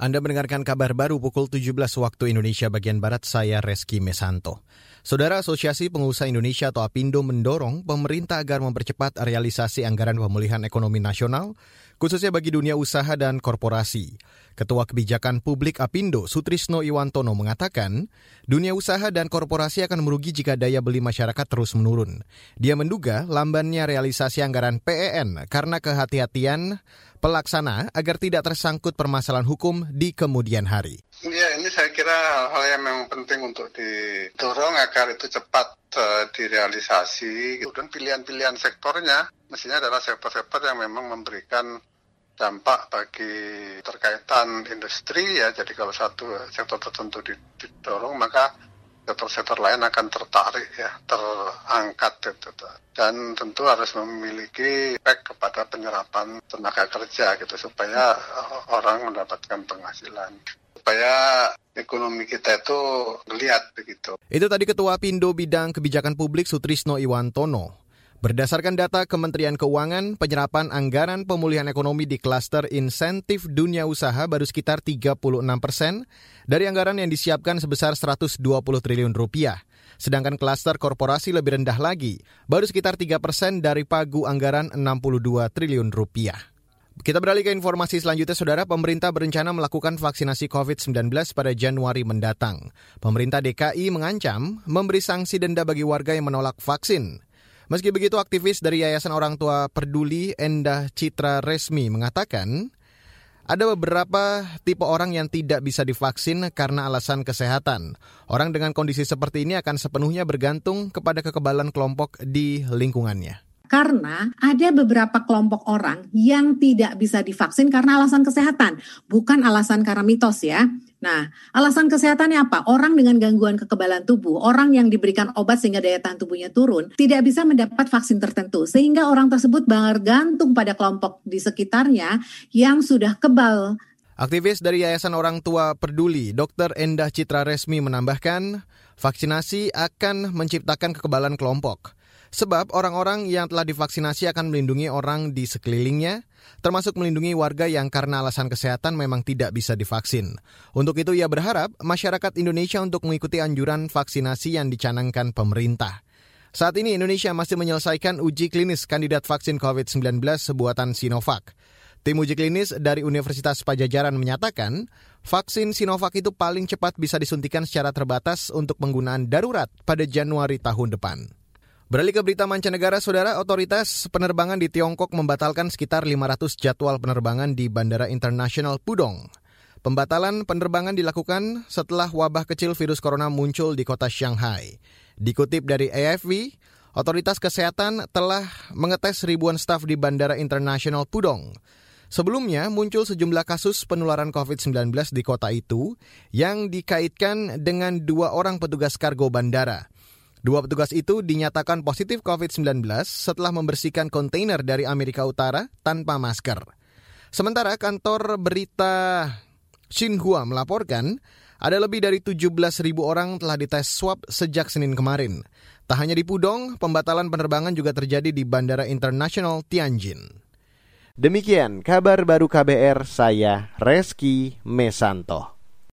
Anda mendengarkan kabar baru pukul 17 waktu Indonesia bagian Barat, saya Reski Mesanto. Saudara Asosiasi Pengusaha Indonesia atau APindo mendorong pemerintah agar mempercepat realisasi anggaran pemulihan ekonomi nasional, khususnya bagi dunia usaha dan korporasi. Ketua Kebijakan Publik APindo, Sutrisno Iwantono mengatakan, dunia usaha dan korporasi akan merugi jika daya beli masyarakat terus menurun. Dia menduga lambannya realisasi anggaran PEN karena kehati-hatian pelaksana agar tidak tersangkut permasalahan hukum di kemudian hari. Ya, ini saya kira hal-hal yang memang penting untuk didorong agar itu cepat uh, direalisasi. Dan pilihan-pilihan sektornya mestinya adalah sektor-sektor yang memang memberikan dampak bagi terkaitan industri ya. Jadi kalau satu sektor tertentu didorong maka sektor-sektor lain akan tertarik ya, terangkat itu. Dan tentu harus memiliki efek kepada penyerapan tenaga kerja gitu supaya orang mendapatkan penghasilan. Supaya ekonomi kita itu melihat begitu. Itu tadi Ketua Pindo Bidang Kebijakan Publik Sutrisno Iwantono. Berdasarkan data Kementerian Keuangan, penyerapan anggaran pemulihan ekonomi di klaster insentif dunia usaha baru sekitar 36 persen dari anggaran yang disiapkan sebesar 120 triliun rupiah. Sedangkan klaster korporasi lebih rendah lagi, baru sekitar 3 persen dari pagu anggaran 62 triliun rupiah. Kita beralih ke informasi selanjutnya, Saudara. Pemerintah berencana melakukan vaksinasi COVID-19 pada Januari mendatang. Pemerintah DKI mengancam memberi sanksi denda bagi warga yang menolak vaksin. Meski begitu, aktivis dari Yayasan Orang Tua Peduli Endah Citra Resmi mengatakan ada beberapa tipe orang yang tidak bisa divaksin karena alasan kesehatan. Orang dengan kondisi seperti ini akan sepenuhnya bergantung kepada kekebalan kelompok di lingkungannya. Karena ada beberapa kelompok orang yang tidak bisa divaksin karena alasan kesehatan, bukan alasan karena mitos ya. Nah, alasan kesehatannya apa? Orang dengan gangguan kekebalan tubuh, orang yang diberikan obat sehingga daya tahan tubuhnya turun, tidak bisa mendapat vaksin tertentu. Sehingga orang tersebut bergantung pada kelompok di sekitarnya yang sudah kebal. Aktivis dari Yayasan Orang Tua Peduli, Dr. Endah Citra Resmi menambahkan, vaksinasi akan menciptakan kekebalan kelompok. Sebab orang-orang yang telah divaksinasi akan melindungi orang di sekelilingnya, termasuk melindungi warga yang karena alasan kesehatan memang tidak bisa divaksin. Untuk itu ia berharap masyarakat Indonesia untuk mengikuti anjuran vaksinasi yang dicanangkan pemerintah. Saat ini Indonesia masih menyelesaikan uji klinis kandidat vaksin COVID-19 sebuatan Sinovac. Tim uji klinis dari Universitas Pajajaran menyatakan, vaksin Sinovac itu paling cepat bisa disuntikan secara terbatas untuk penggunaan darurat pada Januari tahun depan. Beralih ke berita mancanegara, saudara, otoritas penerbangan di Tiongkok membatalkan sekitar 500 jadwal penerbangan di Bandara Internasional Pudong. Pembatalan penerbangan dilakukan setelah wabah kecil virus corona muncul di kota Shanghai. Dikutip dari AFP, otoritas kesehatan telah mengetes ribuan staf di Bandara Internasional Pudong. Sebelumnya muncul sejumlah kasus penularan COVID-19 di kota itu yang dikaitkan dengan dua orang petugas kargo bandara. Dua petugas itu dinyatakan positif COVID-19 setelah membersihkan kontainer dari Amerika Utara tanpa masker. Sementara kantor berita Xinhua melaporkan ada lebih dari 17 ribu orang telah dites swab sejak Senin kemarin. Tak hanya di Pudong, pembatalan penerbangan juga terjadi di Bandara Internasional Tianjin. Demikian kabar baru KBR saya Reski Mesanto.